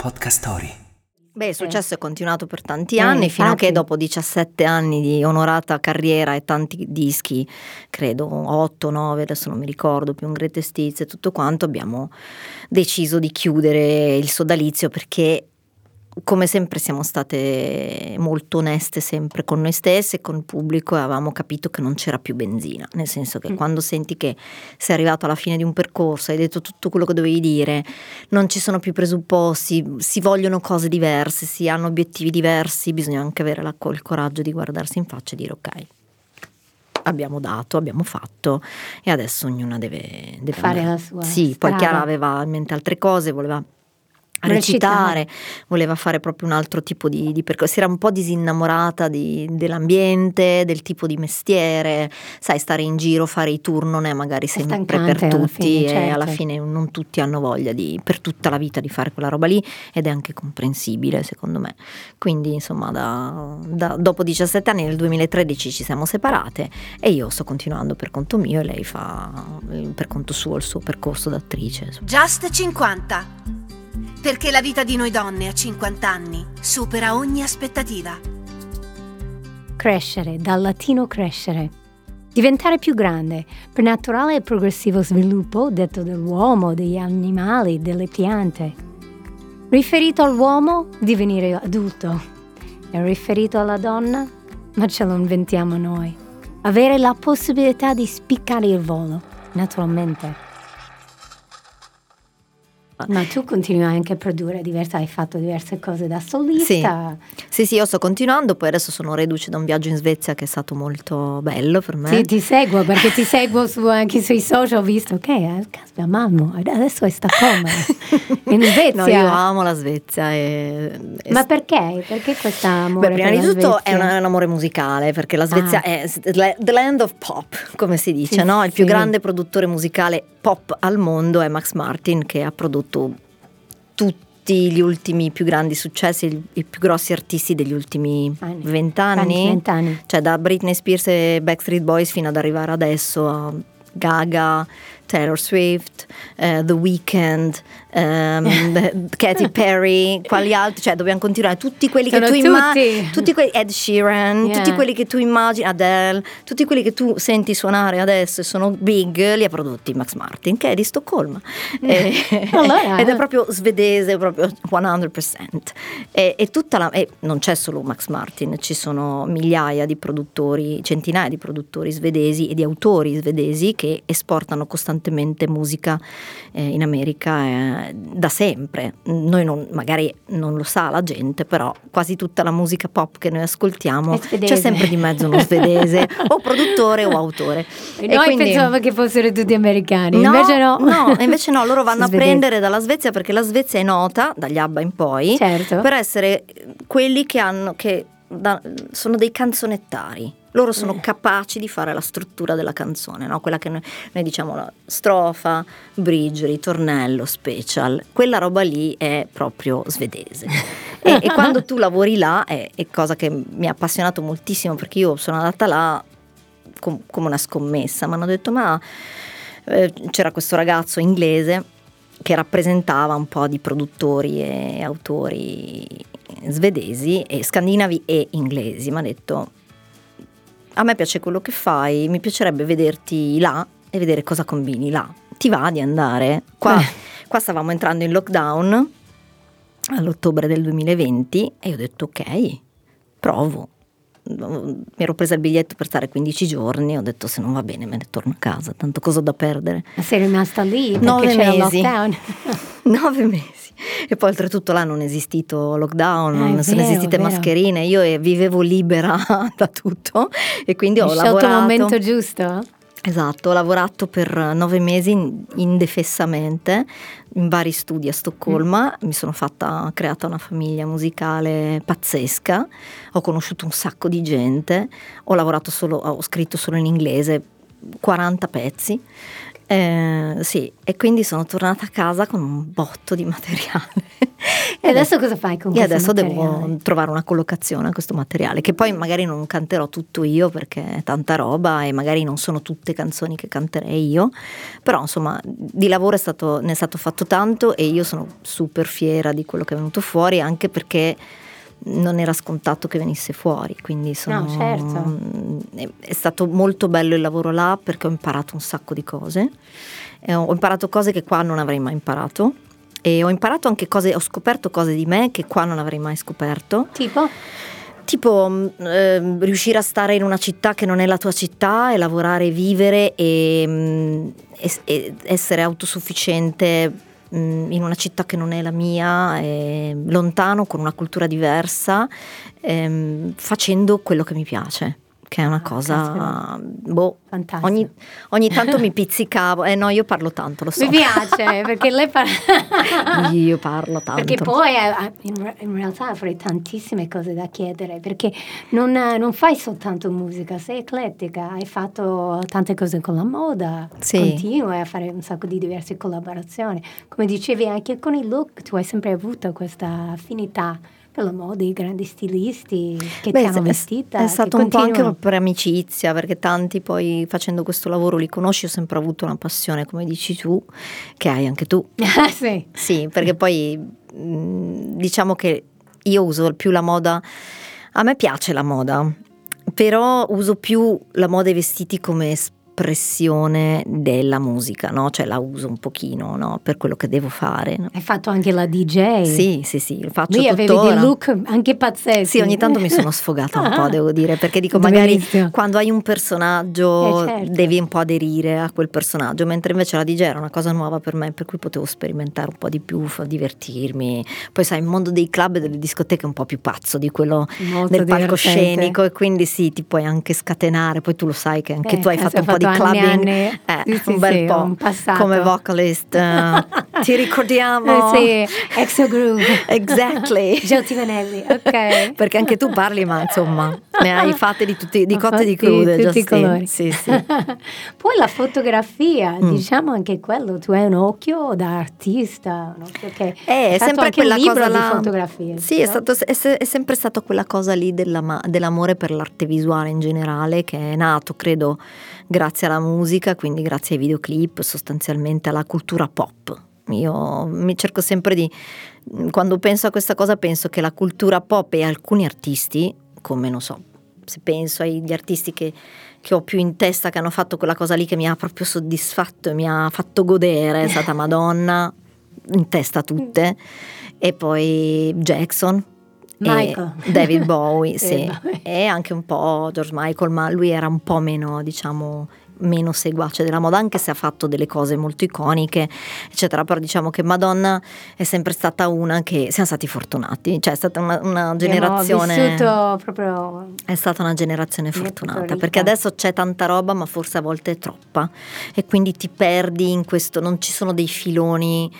Podcast Story. Beh, il successo è continuato per tanti Eh, anni, fino a che dopo 17 anni di onorata carriera e tanti dischi, credo 8, 9, adesso non mi ricordo più, un Greatest Hits e tutto quanto, abbiamo deciso di chiudere il sodalizio perché come sempre siamo state molto oneste sempre con noi stesse e con il pubblico e avevamo capito che non c'era più benzina, nel senso che Mm. quando senti che sei arrivato alla fine di un percorso, hai detto tutto quello che dovevi dire, non ci sono più presupposti, si vogliono cose diverse, si hanno obiettivi diversi, bisogna anche avere la- il coraggio di guardarsi in faccia e dire ok. Abbiamo dato, abbiamo fatto e adesso ognuna deve, deve Fare andare. la sua Sì, poi strada. Chiara aveva in mente altre cose, voleva Recitare. recitare, voleva fare proprio un altro tipo di, di percorso, si era un po' disinnamorata di- dell'ambiente, del tipo di mestiere, sai, stare in giro, fare i tour non è magari sempre stancante per alla tutti fine, e certo. alla fine non tutti hanno voglia di, per tutta la vita di fare quella roba lì ed è anche comprensibile secondo me. Quindi insomma da, da- dopo 17 anni nel 2013 ci siamo separate e io sto continuando per conto mio e lei fa per conto suo il suo percorso d'attrice. Just 50. Perché la vita di noi donne a 50 anni supera ogni aspettativa. Crescere, dal latino crescere. Diventare più grande, per naturale e progressivo sviluppo detto dell'uomo, degli animali, delle piante. Riferito all'uomo, divenire adulto. E riferito alla donna, ma ce lo inventiamo noi. Avere la possibilità di spiccare il volo, naturalmente. Ma tu continui anche a produrre diverse, hai fatto diverse cose da solista. Sì, sì, io sto continuando, poi adesso sono reduce da un viaggio in Svezia che è stato molto bello per me. Sì, ti seguo perché ti seguo su- anche sui social, ho visto, ok, eh, caspita, mamma, adesso è Stoccolma, in Svezia. No, io amo la Svezia e, e Ma perché? Perché questa amore Beh, prima di tutto è un, è un amore musicale, perché la Svezia Ah. è the land of pop, come si dice, Sì, no? Il sì. più grande produttore musicale pop al mondo è Max Martin, che ha prodotto tutti gli ultimi più grandi successi, i più grossi artisti degli ultimi Anni. vent'anni. Vent'anni. Cioè da Britney Spears e Backstreet Boys fino ad arrivare adesso a Gaga, Taylor Swift, eh, The Weeknd, ehm, Katy Perry, quali altri? Cioè dobbiamo continuare. Tutti quelli Sono che tu immagini, tutti. quelli, Ed Sheeran, Yeah. tutti quelli che tu immagini, Adele, tutti quelli che tu senti suonare adesso e sono big, li ha prodotti Max Martin, che è di Stoccolma. E- Allora, ed è proprio svedese, proprio 100%. E, e tutta la, e non c'è solo Max Martin, ci sono migliaia di produttori, centinaia di produttori svedesi e di autori svedesi che esportano costantemente musica eh, in America eh, da sempre. Noi non- magari non lo sa la gente, però quasi tutta la musica pop che noi ascoltiamo c'è sempre di mezzo uno svedese, o produttore o autore. E noi quindi- pensavamo che fossero tutti americani, No, invece no. no, invece no, loro vanno a prendere dalla Svezia perché la Svezia è nota, dagli ABBA in poi, Certo. per essere quelli che hanno, che da- sono dei canzonettari. Loro sono Eh. capaci di fare la struttura della canzone, no? quella che noi, noi diciamo strofa, bridge, ritornello, special. Quella roba lì è proprio svedese. e, e quando tu lavori là, è, è cosa che mi ha appassionato moltissimo perché io sono andata là com- come una scommessa. Mi hanno detto: Ma eh, c'era questo ragazzo inglese che rappresentava un po' di produttori e autori svedesi e scandinavi e inglesi. Mi ha detto: A me piace quello che fai, mi piacerebbe vederti là e vedere cosa combini là. Ti va di andare? Qua, Eh. qua stavamo entrando in lockdown all'ottobre del 2020 e io ho detto: Ok, provo. Mi ero presa il biglietto per stare 15 giorni, ho detto se non va bene me ne torno a casa, tanto cosa ho da perdere. Ma sei rimasta lì Nove c'era il mesi. lockdown. Nove mesi. E poi oltretutto là non è esistito lockdown, è non sono vero, esistite è vero. mascherine, io eh, vivevo libera da tutto e quindi ho Hai scelto il lavorato. momento giusto? Esatto, ho lavorato per nove mesi in- indefessamente in vari studi a Stoccolma, mi sono fatta, creata una famiglia musicale pazzesca, ho conosciuto un sacco di gente, ho lavorato solo, ho scritto solo in inglese 40 pezzi. Eh, sì, e quindi sono tornata a casa con un botto di materiale. e E adesso cosa fai con E questo adesso devo trovare una collocazione a questo materiale, che poi magari non canterò tutto io perché è tanta roba e magari non sono tutte canzoni che canterei io, però insomma di lavoro è stato, ne è stato fatto tanto e io sono super fiera di quello che è venuto fuori, anche perché non era scontato che venisse fuori, quindi sono, No, certo. è, è stato molto bello il lavoro là perché ho imparato un sacco di cose, E ho imparato cose che qua non avrei mai imparato e ho imparato anche cose, ho scoperto cose di me che qua non avrei mai scoperto. Tipo? Tipo ehm, riuscire a stare in una città che non è la tua città e lavorare, vivere e, es- e essere autosufficiente in una città che non è la mia, e lontano, con una cultura diversa, ehm, facendo quello che mi piace. Che è una Ah, cosa, boh, Fantastico. ogni, ogni tanto mi pizzicavo, eh no, io parlo tanto, lo so. Mi piace perché lei parla. Io parlo tanto. Perché poi eh, in, re- in realtà avrei tantissime cose da chiedere, perché non, non fai soltanto musica, sei eclettica, hai fatto tante cose con la moda, Sì. continui a fare un sacco di diverse collaborazioni. Come dicevi anche con i look, tu hai sempre avuto questa affinità per la moda, i grandi stilisti che Beh, ti hanno è- vestita. È che stato un po' anche continuano. per amicizia, perché tanti poi facendo questo lavoro li conosci, ho sempre avuto una passione, come dici tu, che hai anche tu. sì. Sì, perché poi diciamo che io uso più la moda, a me piace la moda, però uso più la moda e i vestiti come espressione della musica, no? Cioè la uso un pochino, no? Per quello che devo fare. no? Hai fatto anche la DJ. Sì, sì, sì, faccio Lui avevi dei look anche pazzeschi. Sì, ogni tanto mi sono sfogata un po', devo dire, perché dico magari quando hai un personaggio Eh, certo. devi un po' aderire a quel personaggio, mentre invece la DJ era una cosa nuova per me, per cui potevo sperimentare un po' di più, divertirmi. Poi sai, il mondo dei club e delle discoteche è un po' più pazzo di quello Molto del divertente. palcoscenico e quindi sì, ti puoi anche scatenare, poi tu lo sai che anche Eh, tu hai fatto un po' di clubbing, anni. eh, Sì, sì, un bel sì, po' un come vocalist, eh, ti ricordiamo? Eh, sì, Exo Groove. Exactly. Gio Tivanelli, ok. Perché anche tu parli, ma insomma, ne hai fatte di, tutti, di cotte e di crude. tutti i Justine. colori. Sì, sì. Poi la fotografia, Mm. diciamo anche quello, tu hai un occhio da artista, un occhio che Eh, è sempre quella cosa di là. fotografie. Sì, è, no? stato, è, è sempre stata quella cosa lì della dell'amore per l'arte visuale in generale, che è nato, credo, grazie alla musica, quindi grazie ai videoclip, sostanzialmente alla cultura pop. Io mi cerco sempre di, quando penso a questa cosa, penso che la cultura pop e alcuni artisti, come non so, se penso agli artisti che, che ho più in testa, che hanno fatto quella cosa lì che mi ha proprio soddisfatto e mi ha fatto godere, è stata Madonna, in testa tutte, e poi Jackson. Michael. David Bowie, sì, David Bowie. e anche un po' George Michael, ma lui era un po' meno, diciamo, meno seguace della moda, anche se ha fatto delle cose molto iconiche, eccetera. Però diciamo che Madonna è sempre stata una che siamo stati fortunati, cioè è stata una, una generazione. Proprio... È stata una generazione fortunata perché adesso c'è tanta roba, ma forse a volte è troppa e quindi ti perdi in questo. Non ci sono dei filoni.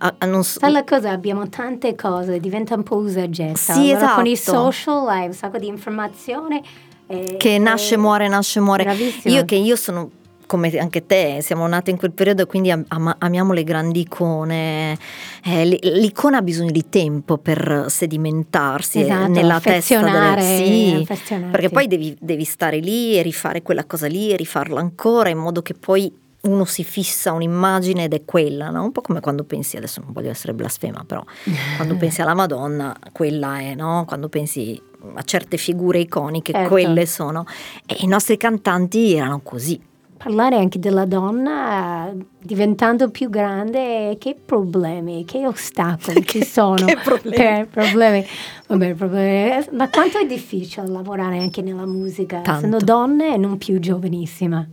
a- a non so- la cosa, abbiamo tante cose, diventa un po' usa e getta. Sì, Allora Con i esatto. social hai un sacco di informazione. E- che nasce, e- muore, nasce, muore. Bravissima. Io che io sono come anche te, siamo nati in quel periodo e quindi am- amiamo le grandi icone. Eh, l'icona ha bisogno di tempo per sedimentarsi eh, Esatto, nella testa delle sì, perché poi devi, devi stare lì e rifare quella cosa lì e rifarla ancora in modo che poi uno si fissa un'immagine ed è quella, no? un po' come quando pensi, adesso non voglio essere blasfema, però quando pensi alla Madonna, quella è, no? quando pensi a certe figure iconiche, Certo. quelle sono. E i nostri cantanti erano così. parlare anche della donna diventando più grande, che problemi, che ostacoli ci sono che problemi. problemi. Vabbè, problemi. Ma quanto è difficile lavorare anche nella musica, Tanto. essendo donne e non più giovanissima.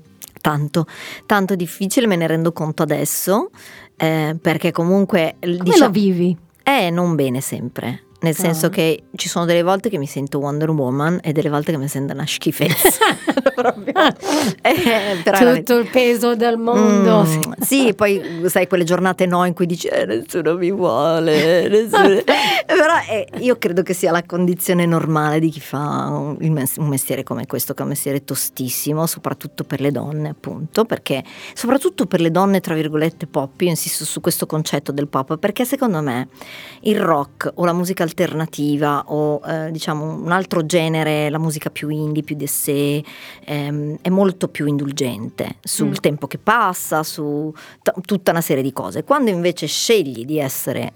Tanto, tanto difficile, me ne rendo conto adesso, eh, perché comunque Come diciamo, lo vivi? Eh, non bene sempre. Nel senso Ah. che ci sono delle volte che mi sento Wonder Woman e delle volte che mi sento una schifezza. Eh, Tutto il peso del mondo. Mm, sì, poi sai quelle giornate no in cui dici eh, nessuno mi vuole, nessuno- però eh, io credo che sia la condizione normale di chi fa un, un mestiere come questo, che è un mestiere tostissimo, soprattutto per le donne appunto, perché soprattutto per le donne tra virgolette pop, io insisto su questo concetto del pop, perché secondo me il rock o la musica alternativa o eh, diciamo un altro genere, la musica più indie, più di sé, ehm, è molto più indulgente sul Mm. tempo che passa, su t- tutta una serie di cose. Quando invece scegli di essere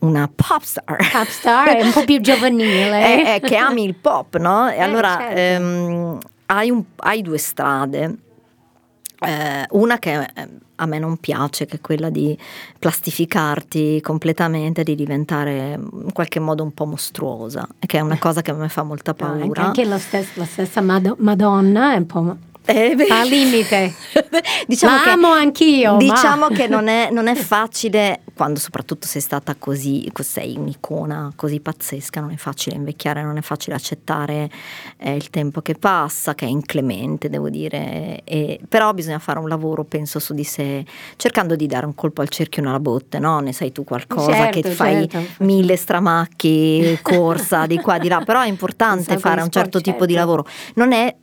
una pop star, Pop star è un po' più giovanile. eh, eh, che ami il pop, no? E Eh, allora certo. ehm, hai, un- hai due strade. Eh, una che eh, a me non piace, che è quella di plastificarti completamente, di diventare in qualche modo un po' mostruosa, che è una cosa che a me fa molta No, anche, paura. anche la, stessa, la stessa Mado- Madonna è un po' Eh, al limite. diciamo La che, amo anch'io. ma- Diciamo che non è, non è facile, quando soprattutto sei stata così, sei un'icona così pazzesca, non è facile invecchiare, non è facile accettare eh, il tempo che passa, che è inclemente, devo dire, e- però bisogna fare un lavoro, penso, su di sé, cercando di dare un colpo al cerchio nella botte, no? Ne sai tu qualcosa Certo, che fai certo. mille stramacchi, corsa di qua, di là, però è importante sacco fare di un certo tipo di certo. lavoro. Non è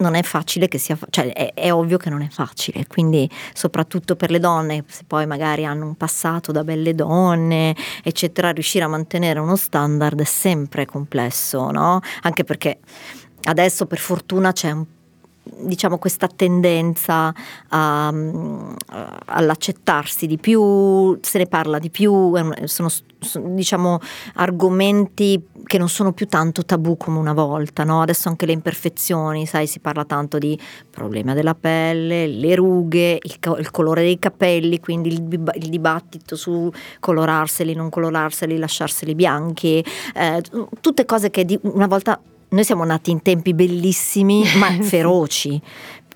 non è facile che sia, cioè è, è ovvio che non è facile, quindi soprattutto per le donne, se poi magari hanno un passato da belle donne, eccetera, riuscire a mantenere uno standard è sempre complesso, no? Anche perché adesso per fortuna c'è un diciamo questa tendenza a, mm, all'accettarsi di più, se ne parla di più, sono, sono, diciamo argomenti che non sono più tanto tabù come una volta, no? adesso anche le imperfezioni, sai, si parla tanto di problema della pelle, le rughe, il, il colore dei capelli, quindi il, il dibattito su colorarseli, non colorarseli, lasciarseli bianchi, eh, tutte cose che di- una volta noi siamo nati in tempi bellissimi ma feroci.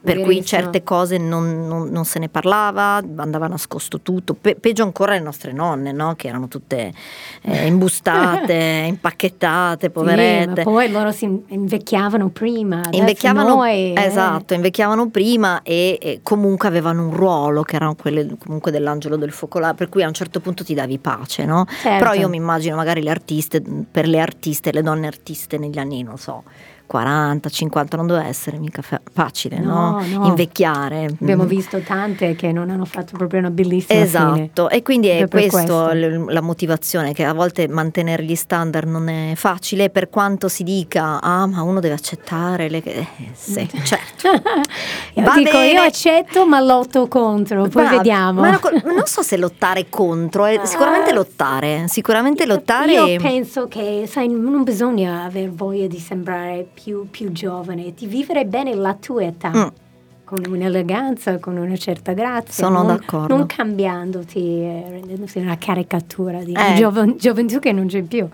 Per cui Verissimo. certe cose non, non- non se ne parlava, andava nascosto tutto. Pe- peggio ancora le nostre nonne, no? che erano tutte eh, imbustate, impacchettate, Sì, poverette. ma poi loro si invecchiavano prima. invecchiavano, noi, eh. esatto, invecchiavano prima e, e comunque avevano un ruolo che erano quelle comunque dell'angelo del focolare, per cui a un certo punto ti davi pace, no? Certo. Però io mi immagino magari le artiste, per le artiste, le donne artiste negli anni, non so, 40, 50, non deve essere mica fa- facile, no? No, no. Invecchiare. Abbiamo Mm. visto tante che non hanno fatto proprio una bellissima fine. Esatto, e quindi è l- la motivazione, che a volte mantenere gli standard non è facile, per quanto si dica, ah ma uno deve accettare le... eh, sì, certo. Io dico bene. io accetto ma lotto contro, poi Bravo. vediamo. Ma no, non so se lottare contro, eh, sicuramente lottare, sicuramente lottare... Io penso che sai, non bisogna aver voglia di sembrare più, più giovane, di vivere bene la tua età. Mm. Con un'eleganza, con una certa grazia. Sono non, d'accordo. Non cambiandoti, eh, rendendoti una caricatura di Eh. gioventù, che non c'è più.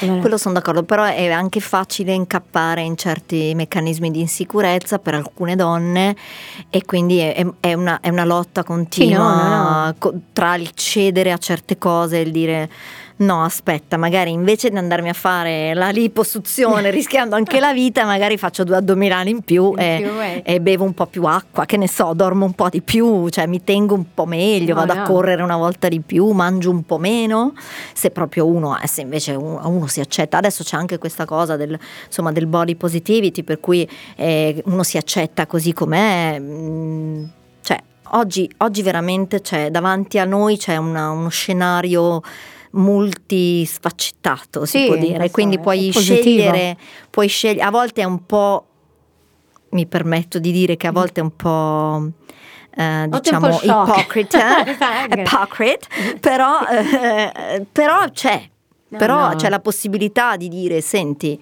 Allora, Quello sono d'accordo, però è anche facile incappare in certi meccanismi di insicurezza per alcune donne e quindi è, è- una, è una lotta continua Sì, no, no, no. tra il cedere a certe cose e il dire no aspetta, magari invece di andarmi a fare la liposuzione rischiando anche la vita, magari faccio due addominali in più, In e, più, eh. e bevo un po' più acqua, che ne so, dormo un po' di più, cioè mi tengo un po' meglio, No, vado no. a correre una volta di più, mangio un po' meno, se proprio uno, eh, se invece uno, uno si accetta, adesso c'è anche questa cosa del, insomma, del body positivity, per cui eh, uno si accetta così com'è, mm, cioè oggi, oggi veramente c'è, davanti a noi c'è una- uno scenario multisfaccettato, si Sì, può lo dire, quindi puoi scegliere, puoi scegliere, a volte è un po', mi permetto di dire che a volte è un po'... eh, diciamo ipocrita, hypocrite, però, eh, però c'è, No, però no. c'è la possibilità di dire, senti,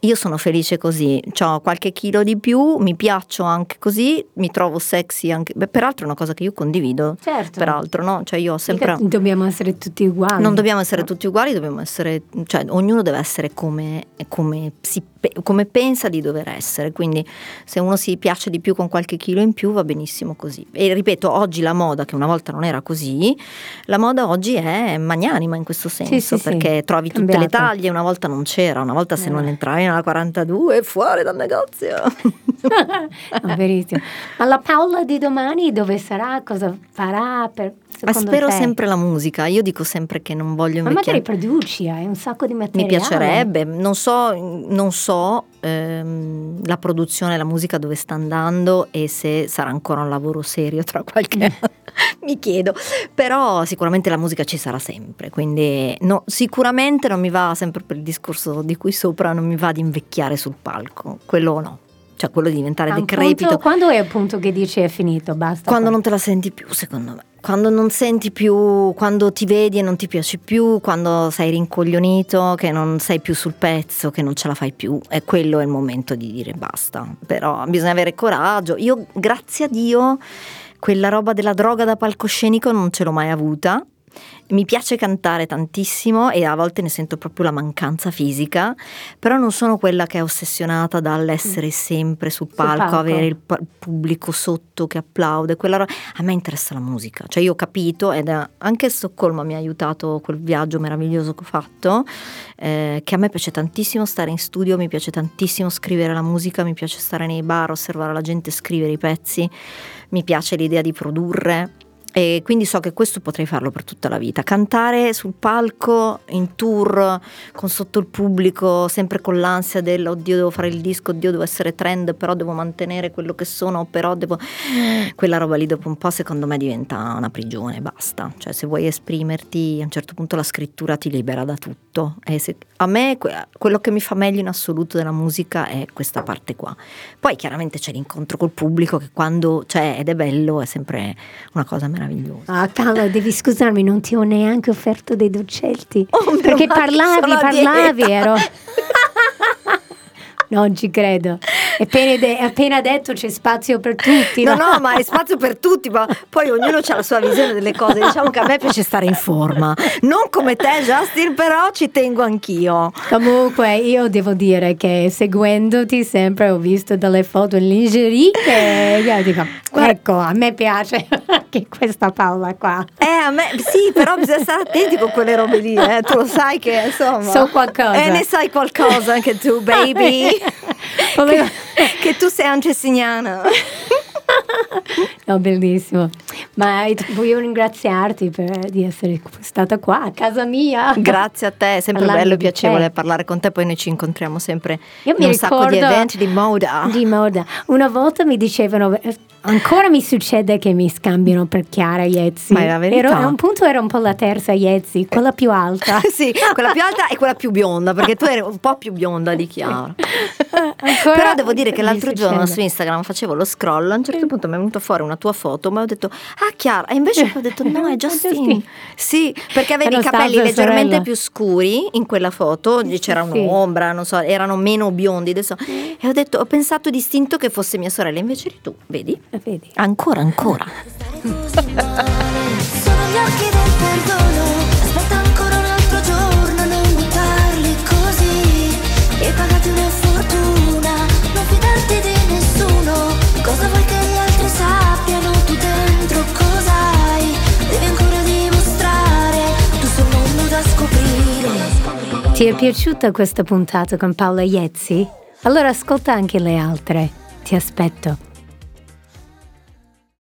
io sono felice così, ho qualche chilo di più, mi piaccio anche così, mi trovo sexy anche, beh, peraltro è una cosa che io condivido, certo. peraltro, no? Cioè io ho sempre... Mica dobbiamo essere tutti uguali. Non dobbiamo essere No. tutti uguali, dobbiamo essere, cioè ognuno deve essere come, come si come pensa di dover essere. Quindi se uno si piace di più con qualche chilo in più va benissimo così. E ripeto, oggi la moda, che una volta non era così, la moda oggi è magnanima in questo senso, sì, sì, perché sì. trovi tutte Cambiato. le taglie, una volta non c'era, una volta se eh. non entravi nella 42 fuori dal negozio. no, verissimo. Ma la Paola di domani dove sarà? Cosa farà? Per, spero te? sempre la musica. Io dico sempre che non voglio invecchiare. Ma magari produci, hai un sacco di materiale. Mi piacerebbe, non so, non so ehm, la produzione, la musica dove sta andando e se sarà ancora un lavoro serio tra qualche anno. mi chiedo, però sicuramente la musica ci sarà sempre, quindi no, sicuramente non mi va sempre per il discorso di qui sopra, non mi va di invecchiare sul palco, quello no cioè quello di diventare decrepito. Punto, quando è il punto che dici è finito, basta? Quando non te la senti più, secondo me. Quando non senti più, quando ti vedi e non ti piace più, quando sei rincoglionito, che non sei più sul pezzo, che non ce la fai più, è quello il momento di dire basta. Però bisogna avere coraggio. Io, grazie a Dio, quella roba della droga da palcoscenico non ce l'ho mai avuta mi piace cantare tantissimo e a volte ne sento proprio la mancanza fisica, però non sono quella che è ossessionata dall'essere sempre sul palco, sul palco. avere il pubblico sotto che applaude. Quella A me interessa la musica, cioè io ho capito ed anche Stoccolma mi ha aiutato quel viaggio meraviglioso che ho fatto, eh, che a me piace tantissimo stare in studio, mi piace tantissimo scrivere la musica, mi piace stare nei bar, osservare la gente scrivere i pezzi, mi piace l'idea di produrre e quindi so che questo potrei farlo per tutta la vita. Cantare sul palco, in tour, con sotto il pubblico, sempre con l'ansia del oddio devo fare il disco, oddio devo essere trend, però devo mantenere quello che sono, però devo... Quella roba lì dopo un po' secondo me diventa una prigione, basta. Cioè se vuoi esprimerti a un certo punto la scrittura ti libera da tutto. E se... a me quello che mi fa meglio in assoluto della musica è questa parte qua. Poi chiaramente c'è l'incontro col pubblico che quando c'è ed è bello è sempre una cosa meravigliosa. Ah, Paola, devi scusarmi, non ti ho neanche offerto dei dolcetti. Oh, perché parlavi, parlavi, ero. non ci credo. Appena, de- appena detto c'è spazio per tutti. No, no, no ma è spazio per tutti, ma poi ognuno ha la sua visione delle cose. Diciamo che a me piace stare in forma. Non come te, Justin, però ci tengo anch'io. Comunque, io devo dire che seguendoti sempre ho visto delle foto in lingerie che io dico, ecco, a me piace anche questa Paola qua. Eh, a me sì, però bisogna stare attenti con quelle robe lì, eh. tu lo sai che insomma. So qualcosa. Eh, ne sai qualcosa anche tu, baby. che, che tu sei angesignana. No, bellissimo. Ma voglio ringraziarti per, di essere stata qua a casa mia. Grazie a te, è sempre bello e piacevole te. parlare con te, poi noi ci incontriamo sempre Io in un sacco di eventi di moda. Di moda. Una volta mi dicevano Ancora mi succede che mi scambiano per Chiara Iezzi. Ma è la verità. Ero, a un punto ero un po' la terza Iezzi, quella più alta. sì, quella più alta e quella più bionda, perché tu eri un po' più bionda di Chiara. Però devo dire che l'altro giorno su Instagram facevo lo scroll, a un certo punto mi è venuta fuori una tua foto, ma ho detto, ah Chiara, e invece ho detto no, è Justin. sì, perché avevi i capelli leggermente sorella. più scuri in quella foto, c'era sì. un'ombra, non so, erano meno biondi adesso. E ho detto, ho pensato distinto che fosse mia sorella, invece eri tu, vedi? Vedi? Ancora, ancora. Sono gli occhi del perdono. Aspetta ancora un altro giorno, non buttarli così. E pagati una fortuna, non fidarti di nessuno. Cosa vuoi che gli altri sappiano? Tu dentro cosa hai? Devi ancora dimostrare. Tu sei un mondo da scoprire. Ti è piaciuta questa puntata con Paola Iezzi? Allora ascolta anche le altre. Ti aspetto.